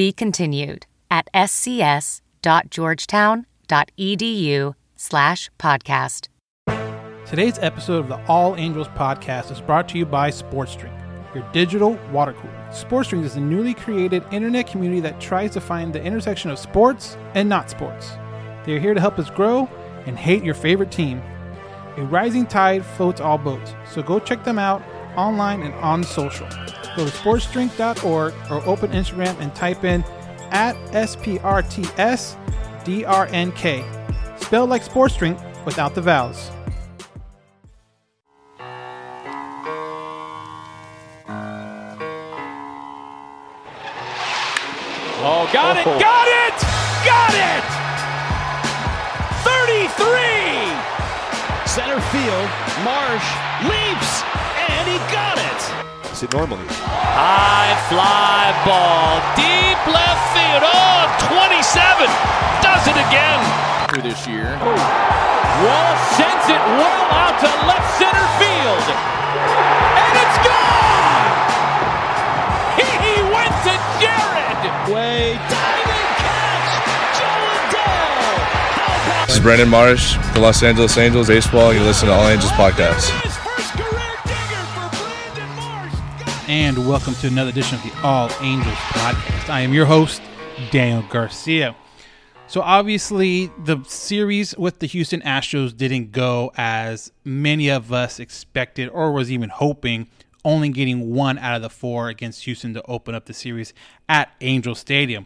Be continued at scs.georgetown.edu slash podcast. Today's episode of the All Angels podcast is brought to you by SportsDrink, your digital water cooler. SportsDrink is a newly created internet community that tries to find the intersection of sports and not sports. They are here to help us grow and hate your favorite team. A rising tide floats all boats, so go check them out online and on social. Go to sportsdrink.org or open Instagram and type in at SPRTSDRNK. Spelled like sports drink without the vowels. Oh, got it, oh. got it, got it! 33! Center field, Marsh leaps, Is it normally? High fly ball, deep left field. Oh, 27 does it again. Through this year. Wall sends it well out to left center field. And it's gone! He went to Jared! Way diving catch, Jo Adell! This is Brandon Marsh, the Los Angeles Angels baseball. You listen to All Angels podcast. And welcome to another edition of the All Angels podcast. I am your host, Daniel Garcia. So, obviously, the series with the Houston Astros didn't go as many of us expected or was even hoping, only getting one out of the four against Houston to open up the series at Angel Stadium.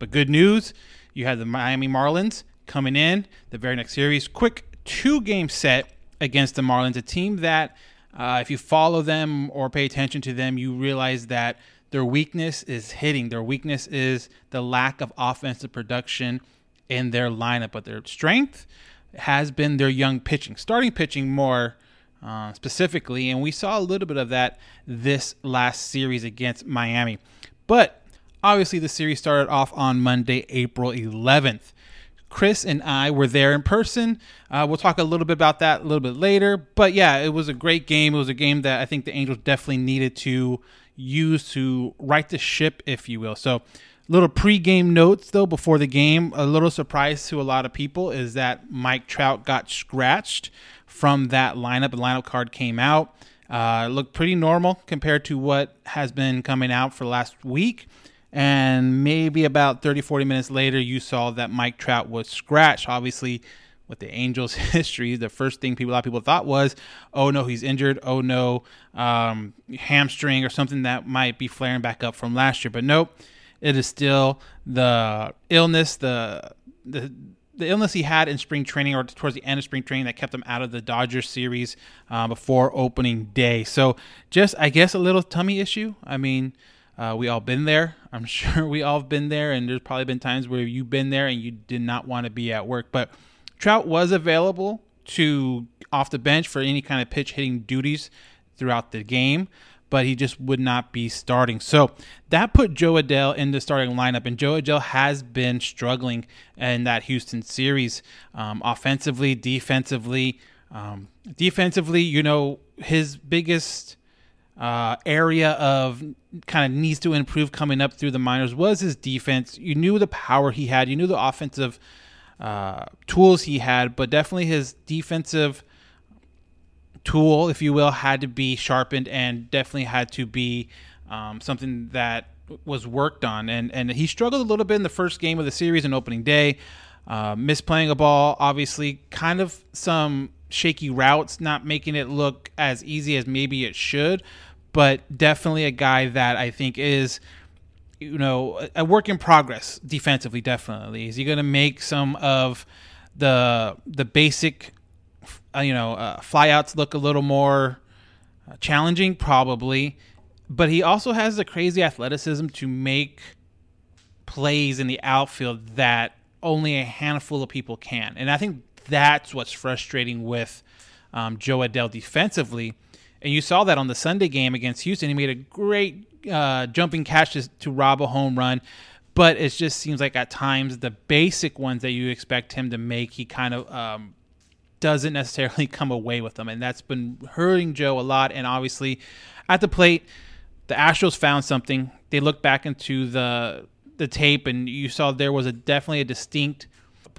But good news, you had the Miami Marlins coming in the very next series. Quick two game set against the Marlins, a team that, uh, if you follow them or pay attention to them, you realize that their weakness is hitting. Their weakness is the lack of offensive production in their lineup, but their strength has been their young pitching, starting pitching more uh, specifically, and we saw a little bit of that this last series against Miami. But obviously, the series started off on Monday, April 11th. Chris and I were there in person. Uh, we'll talk a little bit about that a little bit later. But yeah, it was a great game. It was a game that I think the Angels definitely needed to use to right the ship, if you will. So, little pre-game notes though before the game. A little surprise to a lot of people is that Mike Trout got scratched from that lineup. The lineup card came out. Uh, looked pretty normal compared to what has been coming out for the last week. And maybe about 30, 40 minutes later, you saw that Mike Trout was scratched. Obviously, with the Angels' history, the first thing people, a lot of people thought was, oh no, he's injured. Oh no, um, hamstring or something that might be flaring back up from last year. But nope, it is still the illness, the the the illness he had in spring training or towards the end of spring training that kept him out of the Dodgers series uh, before opening day. So just I guess a little tummy issue. I mean, uh, we all been there. I'm sure we all have been there, and there's probably been times where you've been there and you did not want to be at work. But Trout was available to off the bench for any kind of pitch hitting duties throughout the game, but he just would not be starting. So that put Jo Adell in the starting lineup, and Jo Adell has been struggling in that Houston series, um, offensively, defensively. Um, defensively, you know, his biggest uh, area of kind of needs to improve coming up through the minors was his defense. You knew the power he had, you knew the offensive uh, tools he had, but definitely his defensive tool, if you will, had to be sharpened and definitely had to be um, something that was worked on. And and he struggled a little bit in the first game of the series and opening day, uh, misplaying a ball, obviously, kind of some shaky routes, not making it look as easy as maybe it should, but definitely a guy that I think is you know a work in progress defensively definitely is he going to make some of the the basic uh, you know uh, flyouts look a little more uh, challenging probably but he also has the crazy athleticism to make plays in the outfield that only a handful of people can. And I think that's what's frustrating with um, Jo Adell defensively. And you saw that on the Sunday game against Houston. He made a great uh, jumping catch to, to rob a home run. But it just seems like at times the basic ones that you expect him to make, he kind of um, doesn't necessarily come away with them. And that's been hurting Joe a lot. And obviously, at the plate, the Astros found something. They looked back into the the tape, and you saw there was a definitely a distinct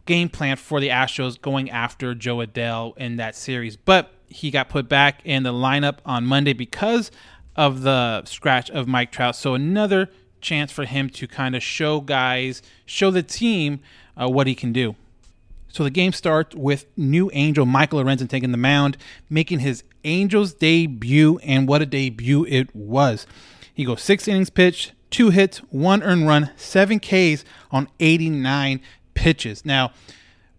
game plan for the Astros going after Jo Adell in that series. But he got put back in the lineup on Monday because of the scratch of Mike Trout. So another chance for him to kind of show guys, show the team uh, what he can do. So the game starts with new Angel Michael Lorenzen taking the mound, making his Angels debut, and what a debut it was. He goes six innings pitched, two hits, one earned run, seven Ks on 89 pitches. Now,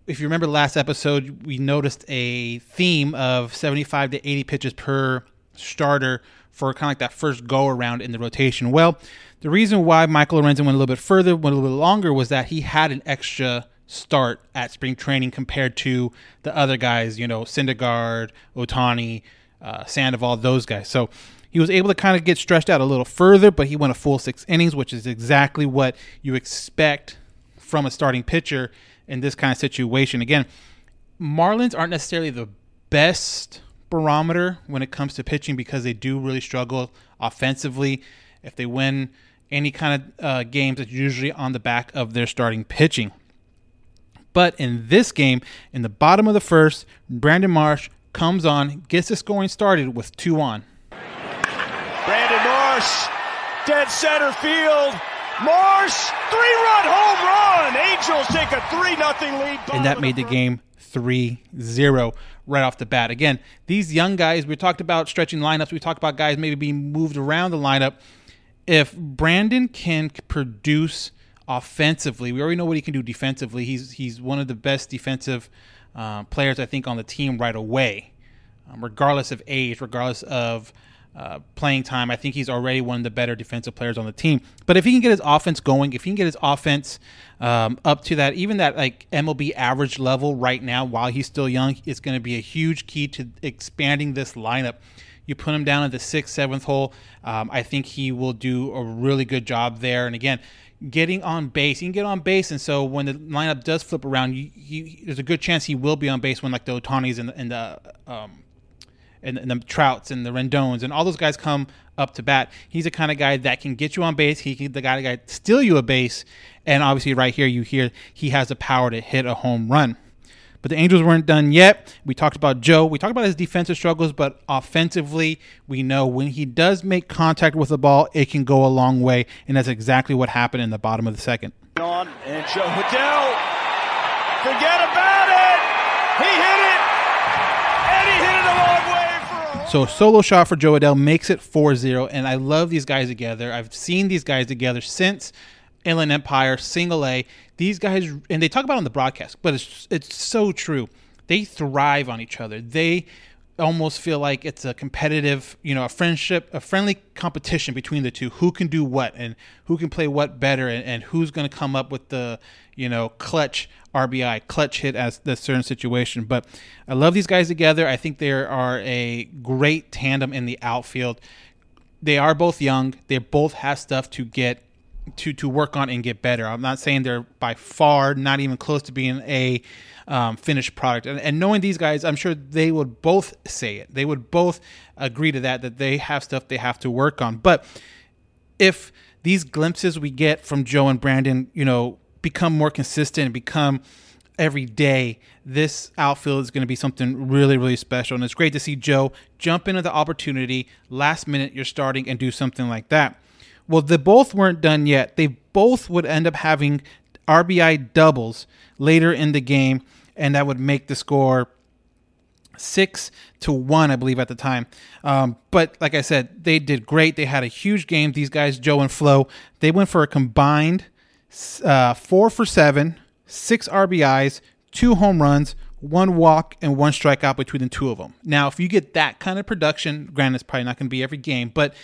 if you remember last episode, we noticed a theme of 75 to 80 pitches per starter for kind of like that first go around in the rotation. Well, the reason why Michael Lorenzen went a little bit further, went a little bit longer, was that he had an extra start at spring training compared to the other guys, you know, Syndergaard, Ohtani, uh, Sandoval, those guys. So he was able to kind of get stretched out a little further, but he went a full six innings, which is exactly what you expect from a starting pitcher in this kind of situation. Again, Marlins aren't necessarily the best barometer when it comes to pitching because they do really struggle offensively. If they win any kind of uh, games, it's usually on the back of their starting pitching. But in this game, in the bottom of the first, Brandon Marsh comes on, gets the scoring started with two on. Brandon Marsh, dead center field. Marsh, three-run home run. Angels take a 3-0 lead. And that made the game 3-0 right off the bat. Again, these young guys, we talked about stretching lineups. We talked about guys maybe being moved around the lineup. If Brandon can produce offensively, we already know what he can do defensively. He's he's one of the best defensive uh, players I think on the team right away, um, regardless of age, regardless of uh, playing time. I think he's already one of the better defensive players on the team. But if he can get his offense going, if he can get his offense um, up to that, even that like MLB average level right now, while he's still young, it's going to be a huge key to expanding this lineup. You put him down at the sixth, seventh hole. Um, I think he will do a really good job there. And again, getting on base, he can get on base, and so when the lineup does flip around, you, you, there's a good chance he will be on base when like the Ohtanis and, and the um, and, and, the Trouts and the Rendons and all those guys come up to bat. He's the kind of guy that can get you on base. He can the guy that steal you a base, and obviously right here you hear he has the power to hit a home run. But the Angels weren't done yet. We talked about Joe. We talked about his defensive struggles, but offensively, we know when he does make contact with the ball, it can go a long way, and that's exactly what happened in the bottom of the second. On and Jo Adell, forget about it. He hit it, and he hit it a long way. So solo shot for Jo Adell makes it 4-0, and I love these guys together. I've seen these guys together since Inland Empire, Single A. These guys, and they talk about on the broadcast, but it's it's so true. They thrive on each other. They almost feel like it's a competitive, you know, a friendship, a friendly competition between the two. Who can do what and who can play what better, and, and who's going to come up with the, you know, clutch RBI, clutch hit as the certain situation. But I love these guys together. I think they are a great tandem in the outfield. They are both young. They both have stuff to get to to work on and get better. I'm not saying they're by far not even close to being a um, finished product. And, and, knowing these guys, I'm sure they would both say it. They would both agree to that that they have stuff they have to work on. But if these glimpses we get from Joe and Brandon, you know, become more consistent and become every day, this outfield is going to be something really, really special. And it's great to see Joe jump into the opportunity last minute. You're starting and do something like that. Well, they both weren't done yet. They both would end up having RBI doubles later in the game, and that would make the score six to one, I believe, at the time. Um, but like I said, they did great. They had a huge game. These guys, Joe and Flo, they went for a combined uh, four for seven, six RBIs, two home runs, one walk, and one strikeout between the two of them. Now, if you get that kind of production, granted, it's probably not going to be every game, but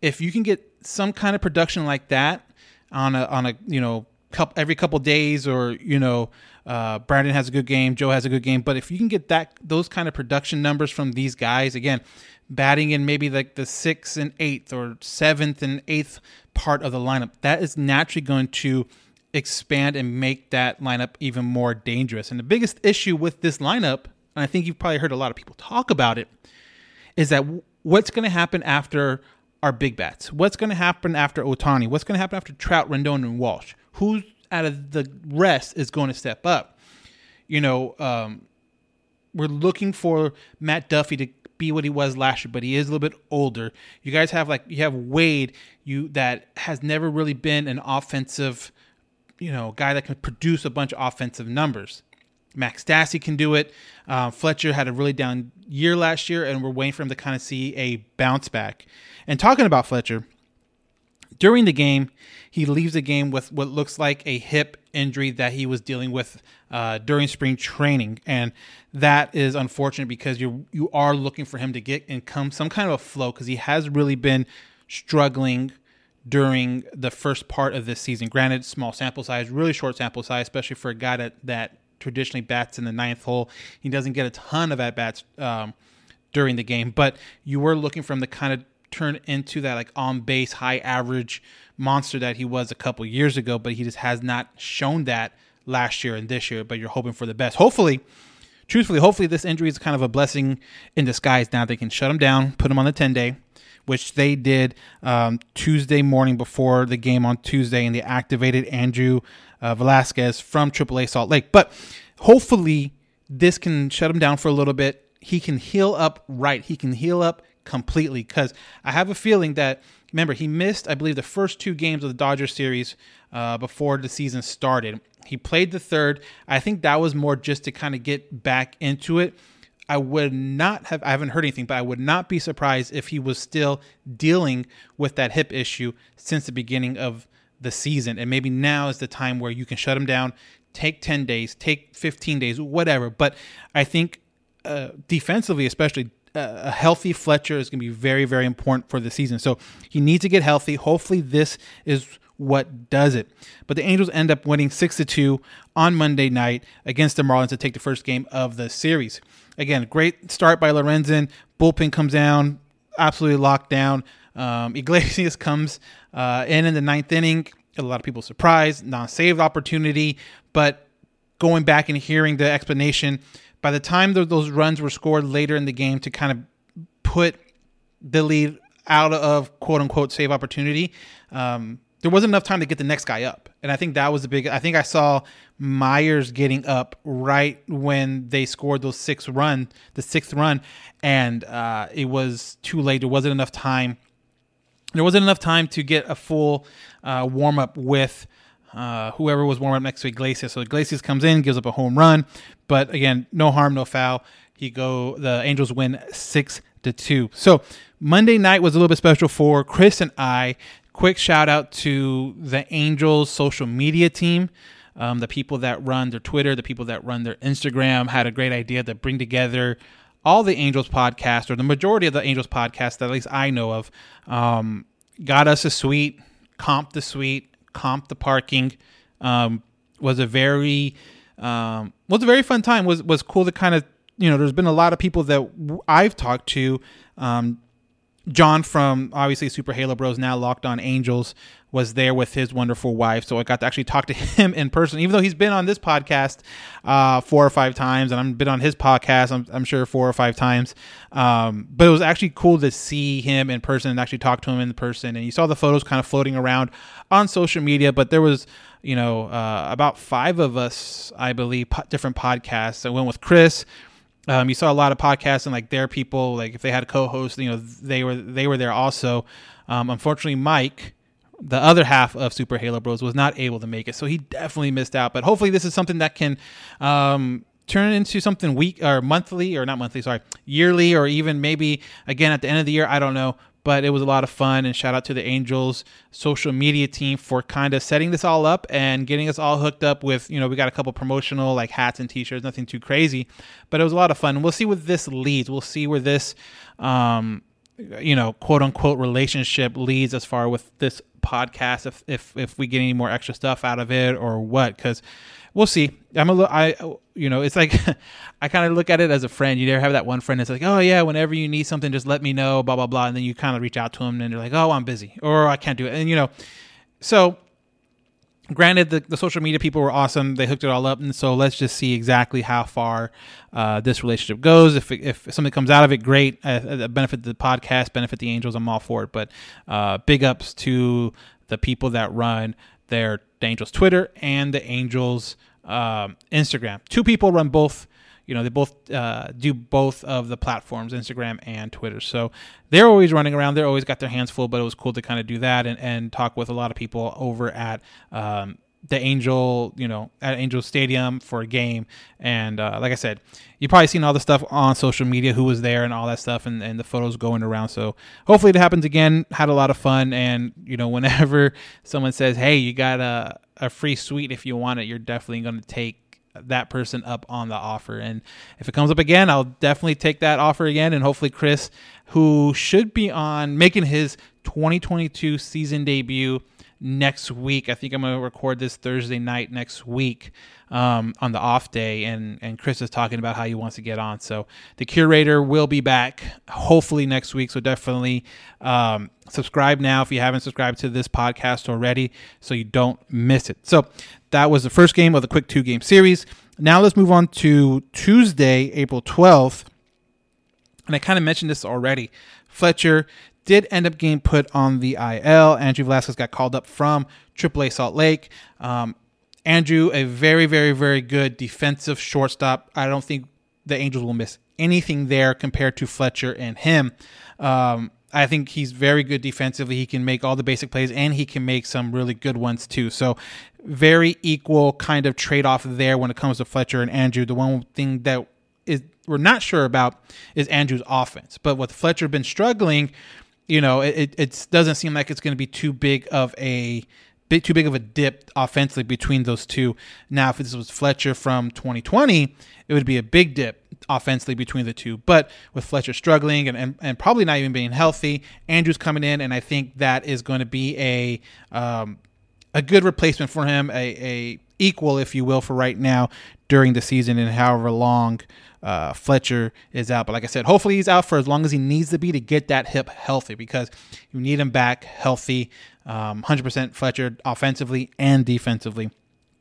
if you can get some kind of production like that, on a on a you know couple every couple days or you know uh, Brandon has a good game, Joe has a good game. But if you can get that those kind of production numbers from these guys, again, batting in maybe like the sixth and eighth or seventh and eighth part of the lineup, that is naturally going to expand and make that lineup even more dangerous. And the biggest issue with this lineup, and I think you've probably heard a lot of people talk about it, is that what's going to happen after our big bats? What's going to happen after Ohtani? What's going to happen after Trout, Rendon, and Walsh? Who's out of the rest is going to step up? You know, um, we're looking for Matt Duffy to be what he was last year, but he is a little bit older. You guys have like you have Wade, you that has never really been an offensive, you know, guy that can produce a bunch of offensive numbers. Max Stassi can do it. Uh, Fletcher had a really down year last year, and we're waiting for him to kind of see a bounce back. And talking about Fletcher, during the game, he leaves the game with what looks like a hip injury that he was dealing with uh, during spring training, and that is unfortunate because you you are looking for him to get and come some kind of a flow because he has really been struggling during the first part of this season. Granted, small sample size, really short sample size, especially for a guy that that traditionally bats in the ninth hole. He doesn't get a ton of at bats um, during the game, but you were looking for him to kind of turn into that like on base, high average monster that he was a couple years ago, but he just has not shown that last year and this year. But you're hoping for the best. Hopefully, truthfully, hopefully this injury is kind of a blessing in disguise. Now they can shut him down, put him on the 10 day, which they did um, Tuesday morning before the game on Tuesday, and they activated Andrew uh, Velazquez from AAA Salt Lake. But hopefully this can shut him down for a little bit. He can heal up right. He can heal up completely because I have a feeling that remember he missed I believe the first two games of the Dodgers series uh, before the season started. He played the third. I think that was more just to kind of get back into it. I would not have I haven't heard anything, but I would not be surprised if he was still dealing with that hip issue since the beginning of the season. And maybe now is the time where you can shut him down, take 10 days, take 15 days, whatever. But I think uh, defensively, especially a healthy Fletcher is going to be very, very important for the season. So he needs to get healthy. Hopefully, this is what does it. But the Angels end up winning six to two on Monday night against the Marlins to take the first game of the series. Again, great start by Lorenzen. Bullpen comes down, absolutely locked down. Um, Iglesias comes uh, in in the ninth inning. A lot of people surprised, non-saved opportunity, but going back and hearing the explanation by the time those runs were scored later in the game to kind of put the lead out of quote unquote save opportunity, um, there wasn't enough time to get the next guy up. And I think that was the big. I think I saw Mayers getting up right when they scored those six run, the sixth run, and uh, it was too late. There wasn't enough time. There wasn't enough time to get a full uh, warm up with uh, whoever was warming up next to Iglesias. So Iglesias comes in, gives up a home run, but again, no harm, no foul. He go. The Angels win six to two. So Monday night was a little bit special for Chris and I. Quick shout out to the Angels social media team. Um, the people that run their Twitter, the people that run their Instagram had a great idea to bring together all the Angels podcasts, or the majority of the Angels podcasts that at least I know of. Um, got us a suite, comp the suite, comp the parking. Um, was a very um, was a very fun time. was was cool to kind of you know. There's been a lot of people that I've talked to. Um, John from obviously Super Halo Bros now Locked On Angels was there with his wonderful wife, so I got to actually talk to him in person. Even though he's been on this podcast uh, four or five times, and I've been on his podcast, I'm, I'm sure four or five times. Um, but it was actually cool to see him in person and actually talk to him in person. And you saw the photos kind of floating around on social media, but there was you know uh, about five of us, I believe, po- different podcasts. I went with Chris. Um, you saw a lot of podcasts and like their people, like if they had co-hosts, you know, they were they were there also. Um, unfortunately, Mike, the other half of Super Halo Bros, was not able to make it, so he definitely missed out. But hopefully, this is something that can um, turn into something week or monthly or not monthly, sorry, yearly or even maybe again at the end of the year. I don't know but it was a lot of fun. And shout out to the Angels social media team for kind of setting this all up and getting us all hooked up with, you know, we got a couple promotional like hats and t shirts, nothing too crazy, but it was a lot of fun. We'll see where this leads. We'll see where this, um, you know, quote unquote relationship leads as far with this podcast if if if we get any more extra stuff out of it or what because we'll see. I'm a little, I, you know, it's like I kind of look at it as a friend. You never have that one friend that's like, oh yeah, whenever you need something, just let me know, blah blah blah, and then you kind of reach out to them and they're like, oh, I'm busy or I can't do it, and you know, so. Granted, the, the social media people were awesome. They hooked it all up, and so let's just see exactly how far uh, this relationship goes. If if something comes out of it, great. Uh, uh, benefit the podcast, benefit the Angels. I'm all for it. But uh, big ups to the people that run their the Angels Twitter and the Angels um, Instagram. Two people run both. You know, they both uh, do both of the platforms, Instagram and Twitter. So they're always running around. They're always got their hands full, but it was cool to kind of do that and, and talk with a lot of people over at um, the Angel, you know, at Angel Stadium for a game. And uh, like I said, you've probably seen all the stuff on social media, who was there and all that stuff, and, and the photos going around. So hopefully it happens again. Had a lot of fun. And, you know, whenever someone says, hey, you got a, a free suite if you want it, you're definitely going to take that person up on the offer. And if it comes up again, I'll definitely take that offer again. And hopefully, Chris, who should be on making his 2022 season debut next week. I think I'm going to record this Thursday night next week um, on the off day, and and Chris is talking about how he wants to get on. So the curator will be back hopefully next week. So definitely um, subscribe now if you haven't subscribed to this podcast already, so you don't miss it. So that was the first game of the quick two game series. Now let's move on to Tuesday, April 12th. And I kind of mentioned this already. Fletcher did end up getting put on the IL. Andrew Velazquez got called up from AAA Salt Lake. Um, Andrew, a very, very, very good defensive shortstop. I don't think the Angels will miss anything there compared to Fletcher and him. Um, I think he's very good defensively. He can make all the basic plays and he can make some really good ones too. So, very equal kind of trade off there when it comes to Fletcher and Andrew. The one thing that is we're not sure about is Andrew's offense. But with Fletcher been struggling, you know, it, it doesn't seem like it's going to be too big of a bit too big of a dip offensively between those two. Now, if this was Fletcher from 2020, it would be a big dip offensively between the two. But with Fletcher struggling and, and, and probably not even being healthy, Andrews coming in, and I think that is going to be a um, a good replacement for him, a, a equal, if you will, for right now during the season and however long uh, Fletcher is out. But like I said, hopefully he's out for as long as he needs to be to get that hip healthy because you need him back healthy. Um, 100% Fletcher offensively and defensively.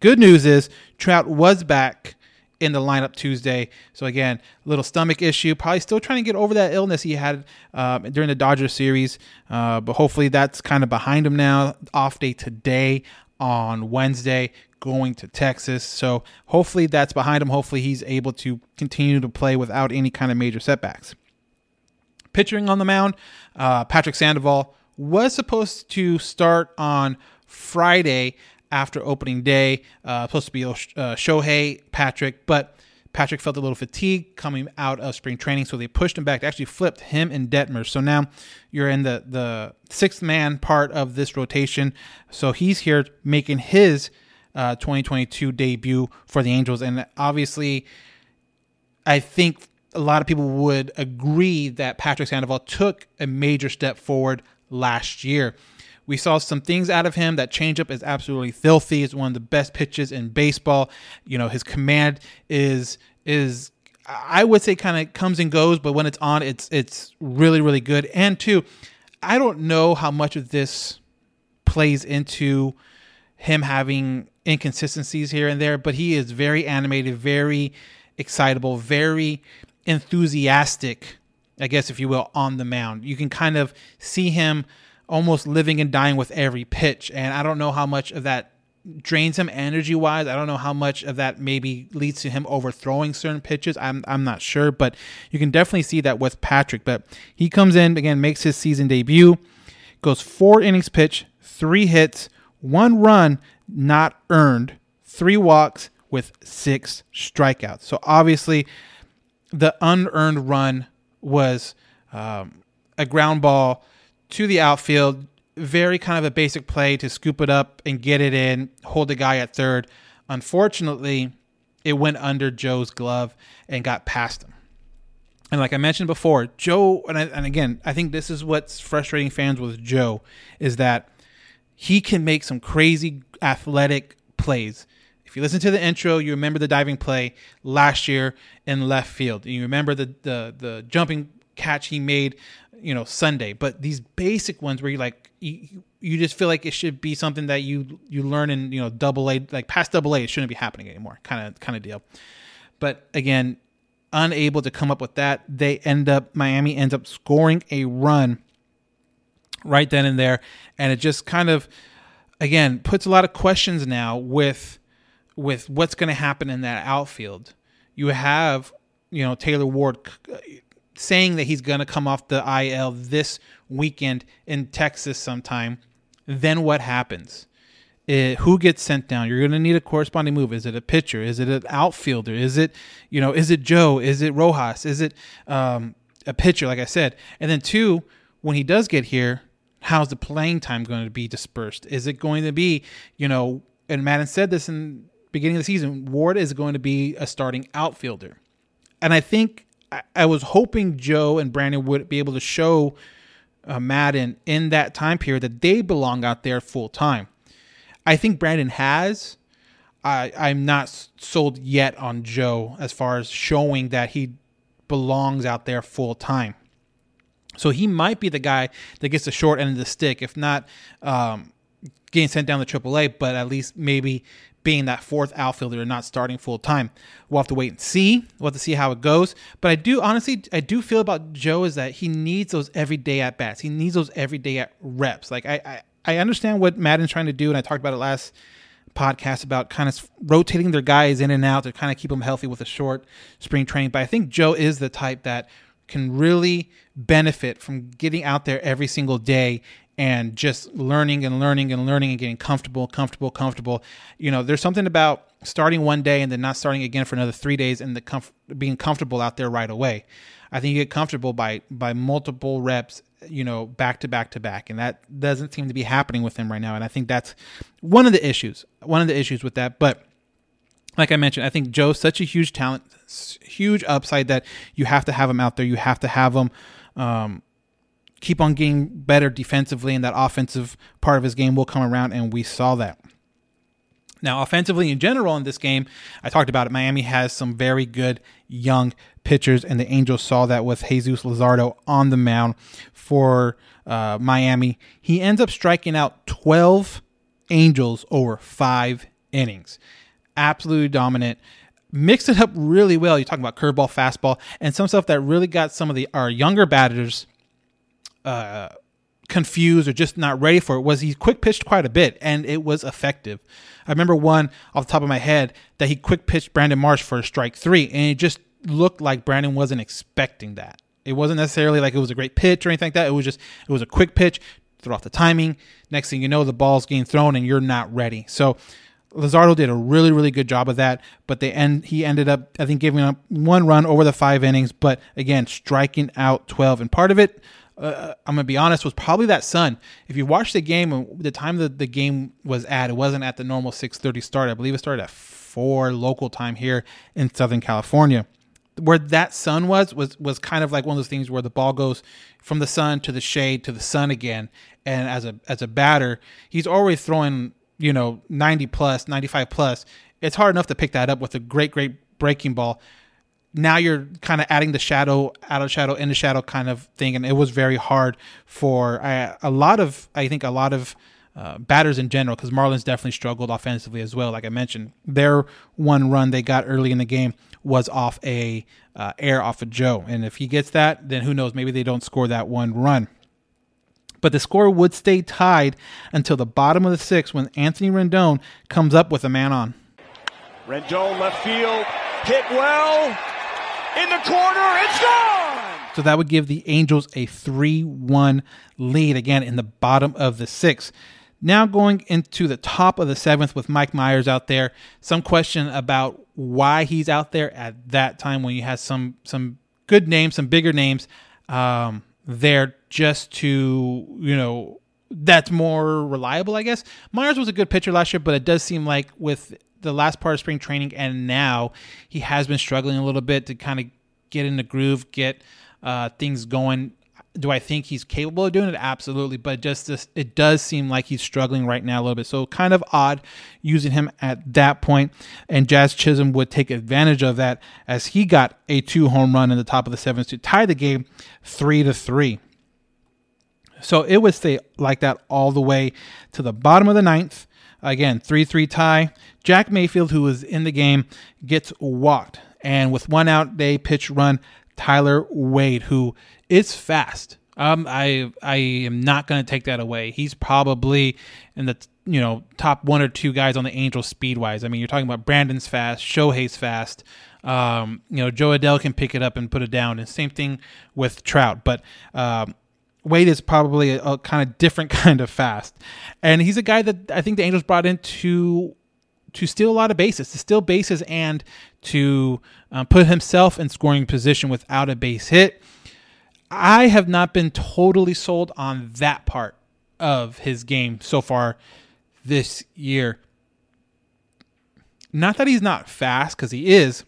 Good news is Trout was back in the lineup Tuesday. So again, little stomach issue. Probably still trying to get over that illness he had um, during the Dodgers series, uh, but hopefully that's kind of behind him now. Off day today on Wednesday going to Texas. So hopefully that's behind him. Hopefully he's able to continue to play without any kind of major setbacks. Pitching on the mound, uh, Patrick Sandoval was supposed to start on Friday after opening day. Uh, supposed to be uh, Shohei, Patrick, but Patrick felt a little fatigue coming out of spring training, so they pushed him back. They actually flipped him and Detmers. So now you're in the the sixth man part of this rotation. So he's here making his uh, 2022 debut for the Angels. And obviously, I think a lot of people would agree that Patrick Sandoval took a major step forward last year. We saw some things out of him. That changeup is absolutely filthy. It's one of the best pitches in baseball. You know, his command is is I would say kind of comes and goes, but when it's on, it's it's really really good. And two, I don't know how much of this plays into him having inconsistencies here and there, but he is very animated, very excitable, very enthusiastic, I guess, if you will, on the mound. You can kind of see him almost living and dying with every pitch. And I don't know how much of that drains him energy wise. I don't know how much of that maybe leads to him overthrowing certain pitches. I'm I'm not sure, but you can definitely see that with Patrick. But he comes in again, makes his season debut, goes four innings pitch, three hits, one run not earned, three walks with six strikeouts. So obviously, the unearned run was um, a ground ball to the outfield. Very kind of a basic play to scoop it up and get it in, hold the guy at third. Unfortunately, it went under Joe's glove and got past him. And like I mentioned before, Joe, and, I, and again, I think this is what's frustrating fans with Joe is that he can make some crazy athletic plays. If you listen to the intro, you remember the diving play last year in left field. You remember the the the jumping catch he made, you know, Sunday. But these basic ones where you like you, you just feel like it should be something that you you learn in you know double A like past double A it shouldn't be happening anymore kind of kind of deal. But again, unable to come up with that, they end up Miami ends up scoring a run right then and there, and it just kind of again puts a lot of questions now with with what's going to happen in that outfield. You have you know Taylor Ward saying that he's going to come off the IL this weekend in Texas sometime. Then what happens? It, who gets sent down? You're going to need a corresponding move. Is it a pitcher? Is it an outfielder? Is it, you know, is it Joe? Is it Rojas? Is it um, a pitcher? Like I said, and then two, when he does get here, how's the playing time going to be dispersed? Is it going to be, you know, and Maddon said this in beginning of the season, Ward is going to be a starting outfielder, and I think I, was hoping Joe and Brandon would be able to show uh, Maddon in that time period that they belong out there full time. I think Brandon has. I, I'm not sold yet on Joe as far as showing that he belongs out there full time. So he might be the guy that gets the short end of the stick, if not um, getting sent down to AAA, but at least maybe being that fourth outfielder and not starting full time. We'll have to wait and see. We'll have to see how it goes. But I do honestly, I do feel about Joe is that he needs those everyday at bats. He needs those everyday at reps. Like I, I, I understand what Maddon's trying to do, and I talked about it last podcast about kind of rotating their guys in and out to kind of keep them healthy with a short spring training. But I think Joe is the type that can really benefit from getting out there every single day and just learning and learning and learning and getting comfortable, comfortable, comfortable. You know, there's something about starting one day and then not starting again for another three days and the comf- being comfortable out there right away. I think you get comfortable by by multiple reps, you know, back to back to back, and that doesn't seem to be happening with him right now. And I think that's one of the issues. One of the issues with that, but. Like I mentioned, I think Joe's such a huge talent, huge upside that you have to have him out there. You have to have him um, keep on getting better defensively, and that offensive part of his game will come around, and we saw that. Now, offensively in general in this game, I talked about it. Miami has some very good young pitchers, and the Angels saw that with Jesus Luzardo on the mound for uh, Miami. He ends up striking out 12 Angels over five innings. Absolutely dominant. Mixed it up really well. You're talking about curveball, fastball, and some stuff that really got some of the our younger batters uh, confused or just not ready for it was he quick pitched quite a bit and it was effective. I remember one off the top of my head that he quick pitched Brandon Marsh for a strike three, and it just looked like Brandon wasn't expecting that. It wasn't necessarily like it was a great pitch or anything like that. It was just it was a quick pitch, throw off the timing. Next thing you know, the ball's getting thrown and you're not ready. So Luzardo did a really, really good job of that, but they end he ended up I think giving up one run over the five innings, but again striking out twelve. And part of it uh, I'm gonna be honest, was probably that sun. If you watch the game, the time that the game was at, it wasn't at the normal 6:30 start. I believe it started at four local time here in Southern California. Where that sun was was was kind of like one of those things where the ball goes from the sun to the shade to the sun again. And as a as a batter, he's always throwing you know 90 plus, 95 plus. It's hard enough to pick that up with a great great breaking ball now you're kind of adding the shadow out of shadow in the shadow kind of thing and it was very hard for uh, a lot of i think a lot of uh, batters in general because marlins definitely struggled offensively as well like i mentioned their one run they got early in the game was off a uh, air off of joe and if he gets that then who knows maybe they don't score that one run but the score would stay tied until the bottom of the sixth when anthony rendon comes up with a man on rendon left field hit well in the corner. It's gone. So that would give the Angels a 3 1 lead again in the bottom of the sixth. Now going into the top of the seventh with Mike Mayers out there. Some question about why he's out there at that time when you have some some good names, some bigger names um, there just to you know that's more reliable, I guess. Mayers was a good pitcher last year, but it does seem like with the last part of spring training and now he has been struggling a little bit to kind of get in the groove, get uh, things going. do I think he's capable of doing it? Absolutely, but just this, it does seem like he's struggling right now a little bit. So kind of odd using him at that point. And Jazz Chisholm would take advantage of that as he got a two home run in the top of the seventh to tie the game three to three. So it would stay like that all the way to the bottom of the ninth. Again, 3 3 tie. Jack Mayfield, who was in the game, gets walked. And with one out, they pitch run Tyler Wade, who is fast. Um, I I am not going to take that away. He's probably in the you know top one or two guys on the Angels speed wise. I mean, you're talking about Brandon's fast, Shohei's fast. Um, you know, Jo Adell can pick it up and put it down, and same thing with Trout. But um, Wade is probably a, a kind of different kind of fast, and he's a guy that I think the Angels brought in to to steal a lot of bases, to steal bases, and to uh, put himself in scoring position without a base hit. I have not been totally sold on that part of his game so far this year. Not that he's not fast, because he is,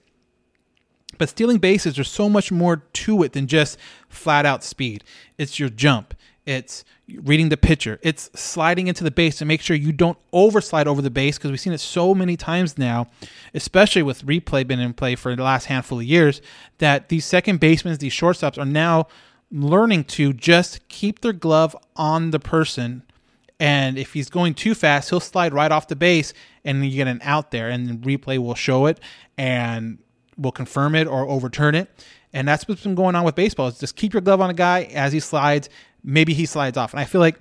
but stealing bases, there's so much more to it than just flat out speed. It's your jump, it's reading the pitcher, it's sliding into the base to make sure you don't overslide over the base because we've seen it so many times now, especially with replay been in play for the last handful of years, that these second basemen, these shortstops are now learning to just keep their glove on the person. And if he's going too fast, he'll slide right off the base and you get an out there, and replay will show it and will confirm it or overturn it. And that's what's been going on with baseball. Is just keep your glove on a guy as he slides. Maybe he slides off. And I feel like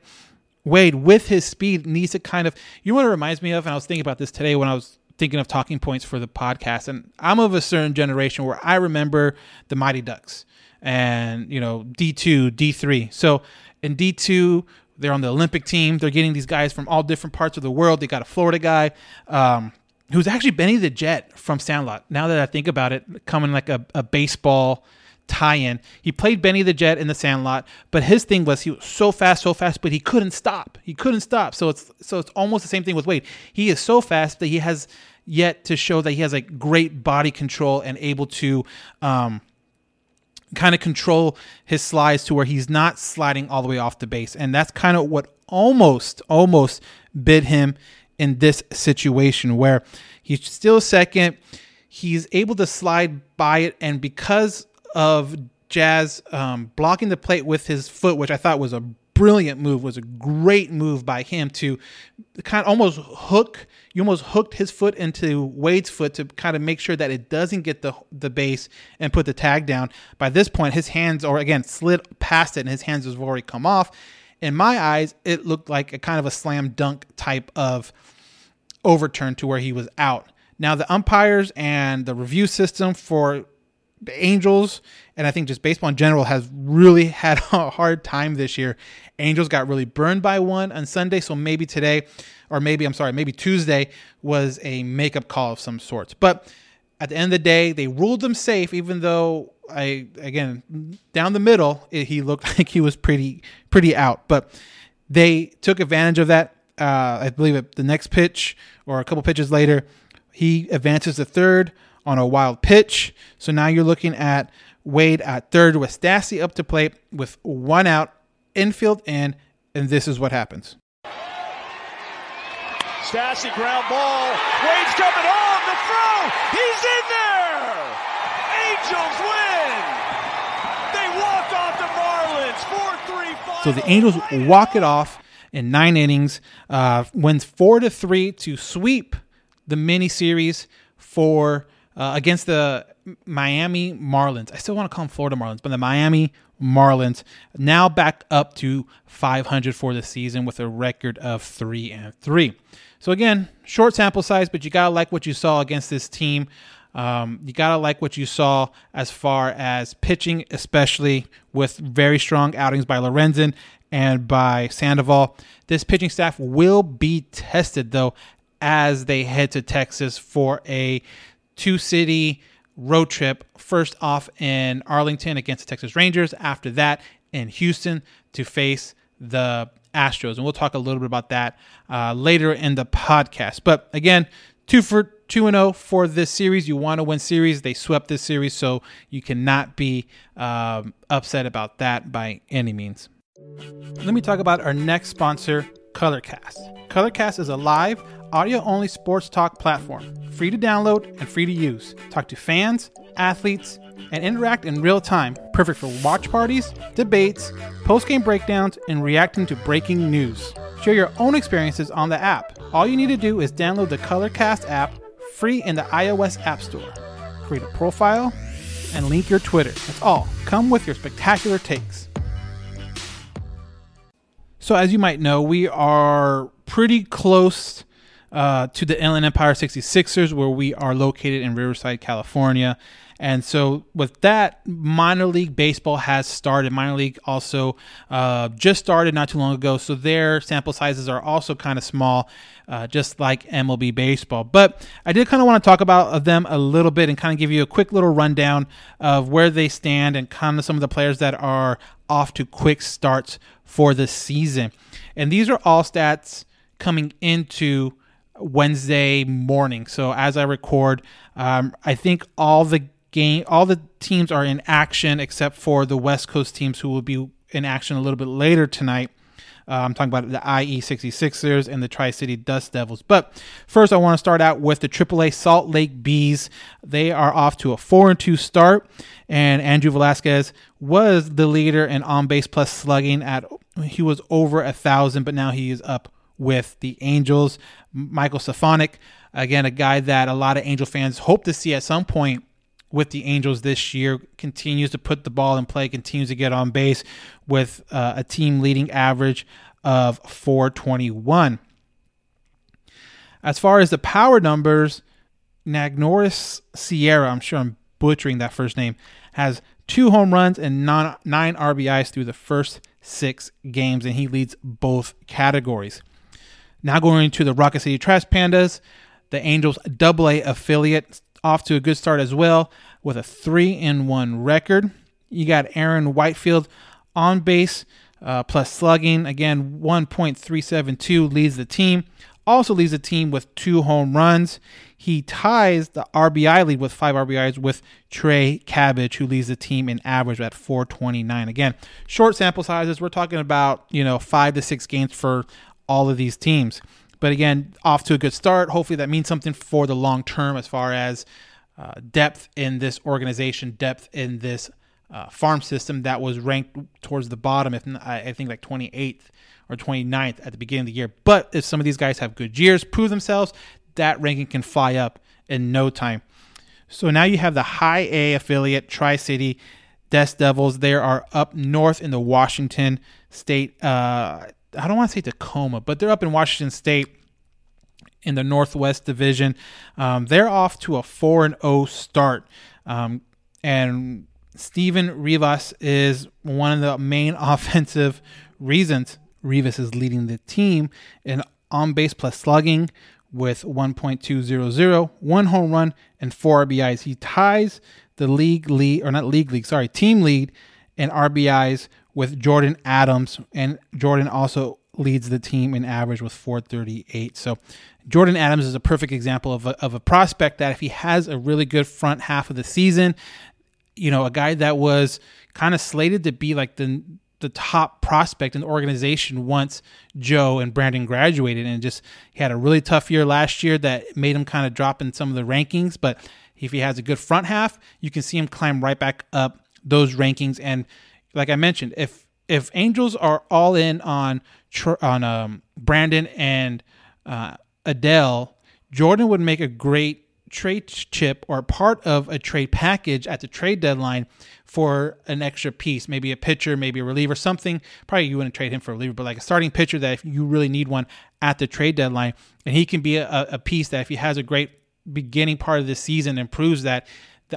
Wade, with his speed, needs to kind of. You know what it reminds me of? And I was thinking about this today when I was thinking of talking points for the podcast. And I'm of a certain generation where I remember the Mighty Ducks and, you know, D2, D3. So in D2, they're on the Olympic team. They're getting these guys from all different parts of the world. They got a Florida guy. Um, who's actually Benny the Jet from Sandlot. Now that I think about it, coming like a, a baseball tie-in. He played Benny the Jet in the Sandlot, but his thing was he was so fast, so fast, but he couldn't stop. He couldn't stop. So it's so it's almost the same thing with Wade. He is so fast that he has yet to show that he has like great body control and able to um, kind of control his slides to where he's not sliding all the way off the base. And that's kind of what almost almost bid him in this situation where he's still second. He's able to slide by it, and because of Jazz um, blocking the plate with his foot, which I thought was a brilliant move, was a great move by him to kind of almost hook. You almost hooked his foot into Wade's foot to kind of make sure that it doesn't get the the base and put the tag down. By this point, his hands, are again, slid past it, and his hands have already come off in my eyes, it looked like a kind of a slam dunk type of overturn to where he was out. Now, the umpires and the review system for the Angels, and I think just baseball in general, has really had a hard time this year. Angels got really burned by one on Sunday, so maybe today, or maybe, I'm sorry, maybe Tuesday was a makeup call of some sorts. But at the end of the day, they ruled them safe, even though I again down the middle, it, he looked like he was pretty pretty out. But they took advantage of that. Uh, I believe it, the next pitch or a couple pitches later, he advances to third on a wild pitch. So now you're looking at Wade at third with Stassi up to plate with one out, infield in, and this is what happens. Stassi ground ball. Wade's coming on the throw. He's in there. Angels win. They walk off the Marlins. 4 3 So the Angels walk it off in nine innings, uh, wins four to three to sweep the mini series for uh, against the Miami Marlins. I still want to call them Florida Marlins, but the Miami Marlins now back up to 500 for the season with a record of three and three. So again, short sample size, but you gotta like what you saw against this team. Um, you gotta like what you saw as far as pitching, especially with very strong outings by Lorenzen and by Sandoval. This pitching staff will be tested though as they head to Texas for a two city road trip. First off in Arlington against the Texas Rangers. After that in Houston to face the Astros. And we'll talk a little bit about that uh, later in the podcast. But again, two for two and zero for this series. You want to win series. They swept this series, so you cannot be um, upset about that by any means. Let me talk about our next sponsor, Colorcast. Colorcast is a live, audio only sports talk platform, free to download and free to use. Talk to fans, athletes, and interact in real time. Perfect for watch parties, debates, post game breakdowns, and reacting to breaking news. Share your own experiences on the app. All you need to do is download the Colorcast app free in the iOS App Store. Create a profile and link your Twitter. That's all. Come with your spectacular takes. So, as you might know, we are pretty close uh, to the Inland Empire 66ers, where we are located in Riverside, California. And so, with that, minor league baseball has started. Minor league also uh, just started not too long ago. So, their sample sizes are also kind of small, uh, just like MLB baseball. But I did kind of want to talk about them a little bit and kind of give you a quick little rundown of where they stand and kind of some of the players that are off to quick starts for the season. And these are all stats coming into Wednesday morning. So as I record, um, I think all the game, all the teams are in action except for the West Coast teams who will be in action a little bit later tonight. Uh, I'm talking about the IE 66ers and the Tri City Dust Devils. But first, I want to start out with the AAA Salt Lake Bees. They are off to a 4 and 2 start, and Andrew Velazquez was the leader in on base plus slugging at he was over a thousand, but now he is up with the Angels. Michael Stefanic, again, a guy that a lot of Angel fans hope to see at some point with the Angels this year. Continues to put the ball in play, continues to get on base with uh, a team leading average of 421. As far as the power numbers, Nagnoris Sierra, I'm sure I'm butchering that first name, has two home runs and nine, nine RBIs through the first six games, and he leads both categories. Now going to the Rocket City Trash Pandas, the Angels Double A affiliate, off to a good start as well with a three in one record. You got Aaron Whitefield on base uh, plus slugging again 1.372 leads the team. Also leads the team with two home runs. He ties the RBI lead with five RBIs with Trey Cabbage, who leads the team in average at 429. Again, short sample sizes. We're talking about you know five to six games for all of these teams. But again, off to a good start. Hopefully, that means something for the long term as far as uh, depth in this organization, depth in this uh, farm system that was ranked towards the bottom, if not, I think like 28th or 29th at the beginning of the year. But if some of these guys have good years, prove themselves, that ranking can fly up in no time. So now you have the high A affiliate, Tri City Dust Devils. They are up north in the Washington State. Uh, I don't want to say Tacoma, but they're up in Washington State in the Northwest Division. Um, they're off to a 4 and 0 start. Um, and Steven Rivas is one of the main offensive reasons Rivas is leading the team in on base plus slugging with 1.200, one home run, and four RBIs. He ties the league lead, or not league league, sorry, team lead in RBIs with Jordan Adams, and Jordan also leads the team in average with 438. So Jordan Adams is a perfect example of a, of a prospect that if he has a really good front half of the season, you know, a guy that was kind of slated to be like the the top prospect in the organization once Jo and Brandon graduated and just he had a really tough year last year that made him kind of drop in some of the rankings, but if he has a good front half, you can see him climb right back up those rankings and like I mentioned, if if Angels are all in on on um, Brandon and uh, Adell, Jordan would make a great trade chip or part of a trade package at the trade deadline for an extra piece, maybe a pitcher, maybe a reliever, something. Probably you wouldn't trade him for a reliever, but like a starting pitcher that if you really need one at the trade deadline, and he can be a, a piece that if he has a great beginning part of the season and proves that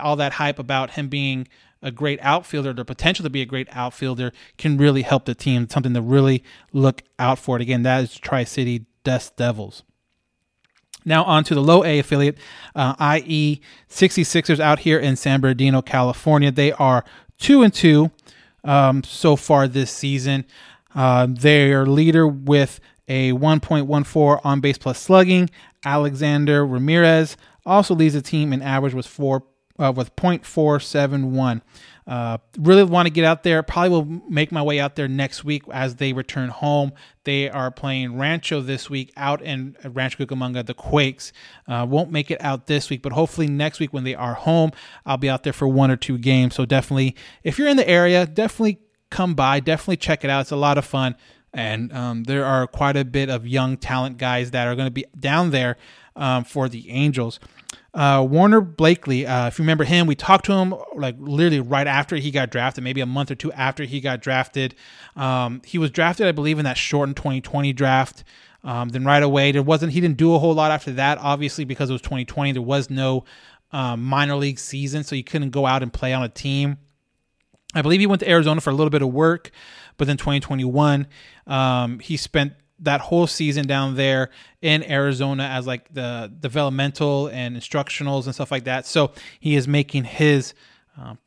all that hype about him being a great outfielder, the potential to be a great outfielder, can really help the team. Something to really look out for. It again, that is Tri City Dust Devils. Now on to the low A affiliate, uh, IE, 66ers out here in San Bernardino, California. They are two and two um, so far this season. Uh, their leader with a 1.14 on base plus slugging. Alexander Ramirez also leads the team in average with four uh, with 0.471. Uh, really want to get out there. Probably will make my way out there next week as they return home. They are playing Rancho this week out in Rancho Cucamonga, the Quakes. Uh, won't make it out this week, but hopefully next week when they are home, I'll be out there for one or two games. So definitely, if you're in the area, definitely come by. Definitely check it out. It's a lot of fun. And um, there are quite a bit of young talent guys that are going to be down there um, for the Angels. Uh, Werner Blakely, uh, if you remember him, we talked to him like literally right after he got drafted, maybe a month or two after he got drafted. Um, he was drafted, I believe, in that shortened 2020 draft. Um, then right away, there wasn't he didn't do a whole lot after that. Obviously, because it was 2020, there was no um, minor league season, so you couldn't go out and play on a team. I believe he went to Arizona for a little bit of work, but then 2021, um, he spent that whole season down there in Arizona as like the developmental and instructionals and stuff like that. So he is making his um,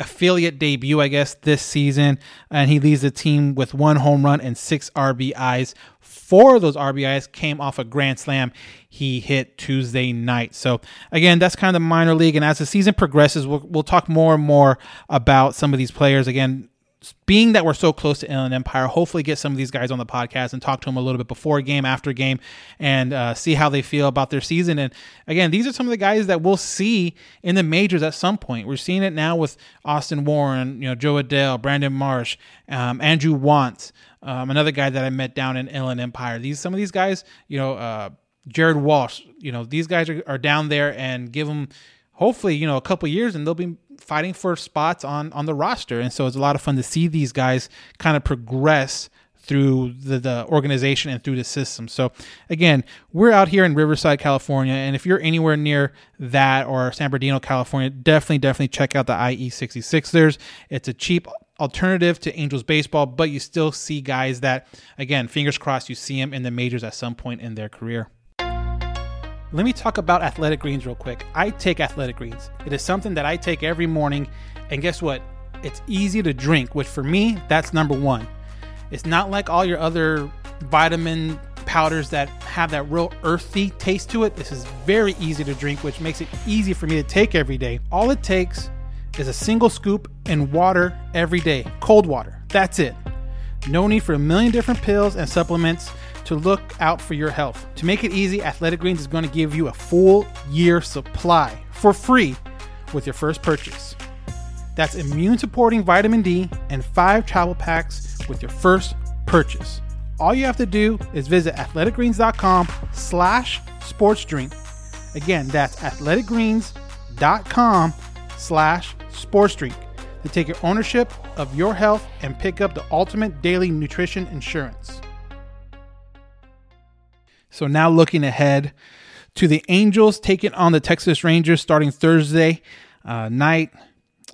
affiliate debut, I guess, this season, and he leads the team with one home run and six RBIs. Four of those RBIs came off a grand slam he hit Tuesday night. So again, that's kind of the minor league. And as the season progresses, we'll, we'll talk more and more about some of these players. Again, being that we're so close to Inland Empire, hopefully get some of these guys on the podcast and talk to them a little bit before game, after game, and uh, see how they feel about their season. And again, these are some of the guys that we'll see in the majors at some point. We're seeing it now with Austin Warren, you know, Jo Adell, Brandon Marsh, um, Andrew Wantz, um, another guy that I met down in Inland Empire. These some of these guys, you know, uh, Jared Walsh, you know, these guys are, are down there and give them hopefully you know a couple years and they'll be fighting for spots on on the roster. And so it's a lot of fun to see these guys kind of progress through the, the organization and through the system. So again we're out here in riverside california. And if you're anywhere near that or san bernardino california definitely definitely check out the ie66ers it's a cheap alternative to angels baseball but you still see guys that again fingers crossed you see them in the majors at some point in their career let me talk about athletic greens real quick. I take athletic greens. It is something that I take every morning, and guess what? It's easy to drink, which for me, that's number one. It's not like all your other vitamin powders that have that real earthy taste to it. This is very easy to drink, which makes it easy for me to take every day. All it takes is a single scoop in water every day, cold water. That's it. No need for a million different pills and supplements to look out for your health. To make it easy, Athletic Greens is going to give you a full year supply for free with your first purchase. That's immune supporting vitamin D and five travel packs with your first purchase. All you have to do is visit athleticgreens.com slash sports drink. Again, that's athleticgreens.com slash sports drink to take your ownership of your health and pick up the ultimate daily nutrition insurance. So now looking ahead to the Angels taking on the Texas Rangers starting Thursday uh, night.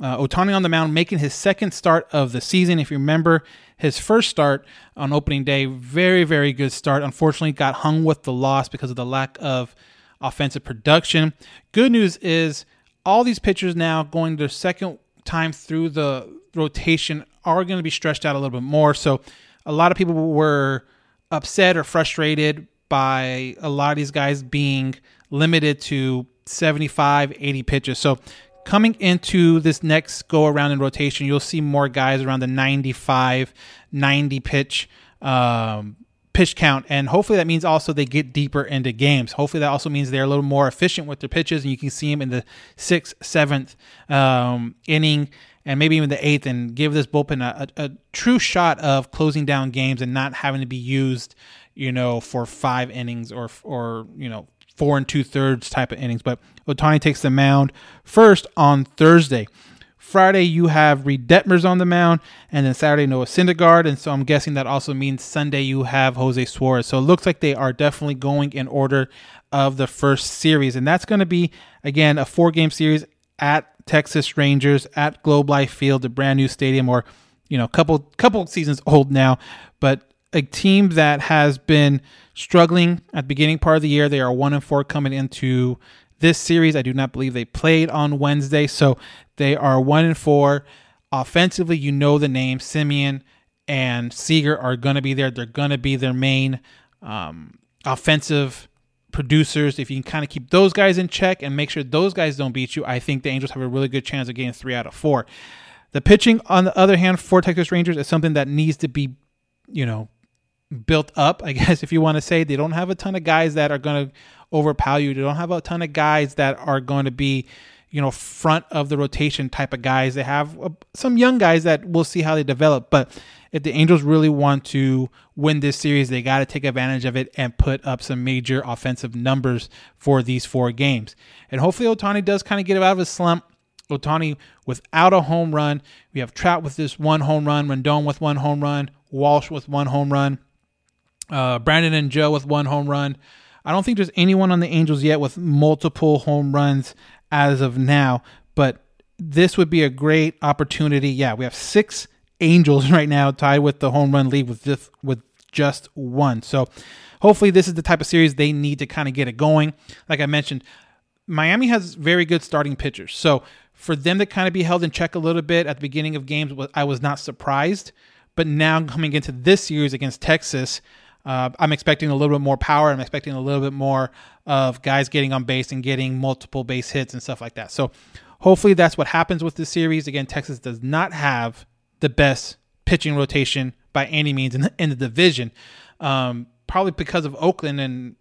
Uh, Ohtani on the mound making his second start of the season. If you remember his first start on opening day, very, very good start. Unfortunately, got hung with the loss because of the lack of offensive production. Good news is all these pitchers now going their second time through the rotation are going to be stretched out a little bit more. So a lot of people were upset or frustrated by a lot of these guys being limited to 75, 80 pitches. So coming into this next go around in rotation, you'll see more guys around the 95, 90 pitch um, pitch count. And hopefully that means also they get deeper into games. Hopefully that also means they're a little more efficient with their pitches and you can see them in the sixth, seventh um, inning and maybe even the eighth and give this bullpen a, a, a, true shot of closing down games and not having to be used you know, for five innings or or you know four and two thirds type of innings. But Ohtani takes the mound first on Thursday. Friday you have Reid Detmers on the mound, and then Saturday Noah Syndergaard, and so I'm guessing that also means Sunday you have Jose Suarez. So it looks like they are definitely going in order of the first series, and that's going to be again a four game series at Texas Rangers at Globe Life Field, the brand new stadium, or you know, couple couple seasons old now, but a team that has been struggling at the beginning part of the year. They are one and four coming into this series. I do not believe they played on Wednesday, so they are one and four. Offensively, you know the name Semien and Seager are going to be there. They're going to be their main um, offensive producers, if you can kind of keep those guys in check and make sure those guys don't beat you, I think the Angels have a really good chance of getting three out of four. The pitching, on the other hand, for Texas Rangers is something that needs to be, you know, built up, I guess, if you want to say. They don't have a ton of guys that are going to overpower you. They don't have a ton of guys that are going to be, you know, front of the rotation type of guys. They have uh, some young guys that we'll see how they develop. But if the Angels really want to win this series, they got to take advantage of it and put up some major offensive numbers for these four games. And hopefully, Ohtani does kind of get out of his slump. Ohtani without a home run. We have Trout with this one home run, Rendon with one home run, Walsh with one home run, uh, Brandon and Jo with one home run. I don't think there's anyone on the Angels yet with multiple home runs as of now, but this would be a great opportunity. Yeah, we have six Angels right now tied with the home run lead with just with just one. So hopefully this is the type of series they need to kind of get it going. Like I mentioned, Miami has very good starting pitchers. So for them to kind of be held in check a little bit at the beginning of games, I was not surprised. But now coming into this series against Texas, uh, I'm expecting a little bit more power. I'm expecting a little bit more of guys getting on base and getting multiple base hits and stuff like that. So hopefully that's what happens with this series. Again, Texas does not have the best pitching rotation by any means in the, in the division. Um, probably because of Oakland and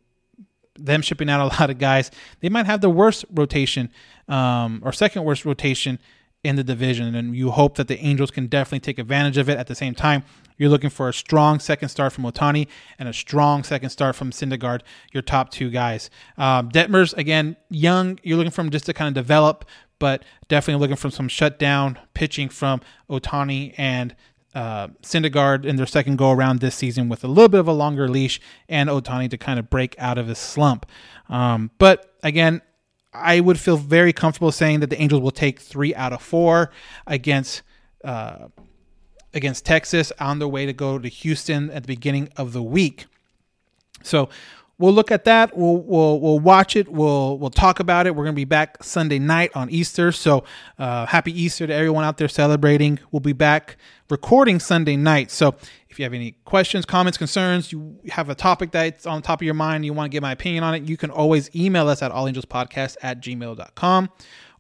them shipping out a lot of guys, they might have the worst rotation um, or second worst rotation in the division. And you hope that the Angels can definitely take advantage of it. At the same time, you're looking for a strong second start from Ohtani and a strong second start from Syndergaard, your top two guys. Um, Detmers, again, young. You're looking for him just to kind of develop, but definitely looking for some shutdown pitching from Ohtani and uh, Syndergaard in their second go around this season with a little bit of a longer leash and Ohtani to kind of break out of his slump. Um, but again, I would feel very comfortable saying that the Angels will take three out of four against uh, against Texas on their way to go to Houston at the beginning of the week. So we'll look at that. We'll we'll we'll watch it. We'll we'll talk about it. We're gonna be back Sunday night on Easter. So uh, happy Easter to everyone out there celebrating. We'll be back recording Sunday night. So if you have any questions, comments, concerns, you have a topic that's on top of your mind, you want to get my opinion on it, you can always email us at allangelspodcast at gmail.com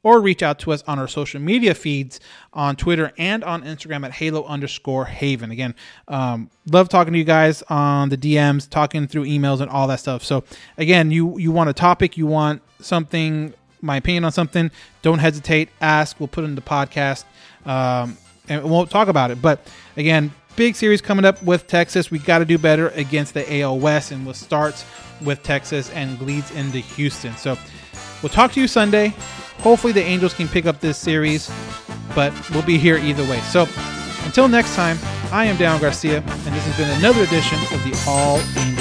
or reach out to us on our social media feeds on Twitter and on Instagram at halo underscore haven. Again, um, love talking to you guys on the DMs, talking through emails and all that stuff. So again, you you want a topic, you want something, my opinion on something, don't hesitate, ask. We'll put it in the podcast. Um, and we'll talk about it. But again, big series coming up with Texas. We got to do better against the AL West, and we'll start with Texas and leads into Houston. So we'll talk to you Sunday. Hopefully, the Angels can pick up this series, but we'll be here either way. So until next time, I am Down Garcia, and this has been another edition of the All Angels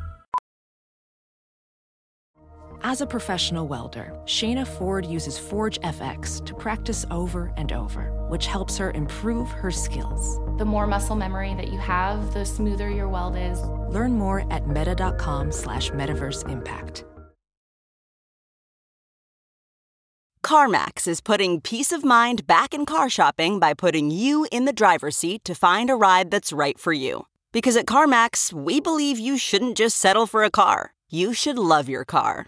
As a professional welder, Shayna Ford uses Forge FX to practice over and over, which helps her improve her skills. The more muscle memory that you have, the smoother your weld is. Learn more at meta.com slash metaverse impact. CarMax is putting peace of mind back in car shopping by putting you in the driver's seat to find a ride that's right for you. Because at CarMax, we believe you shouldn't just settle for a car, you should love your car.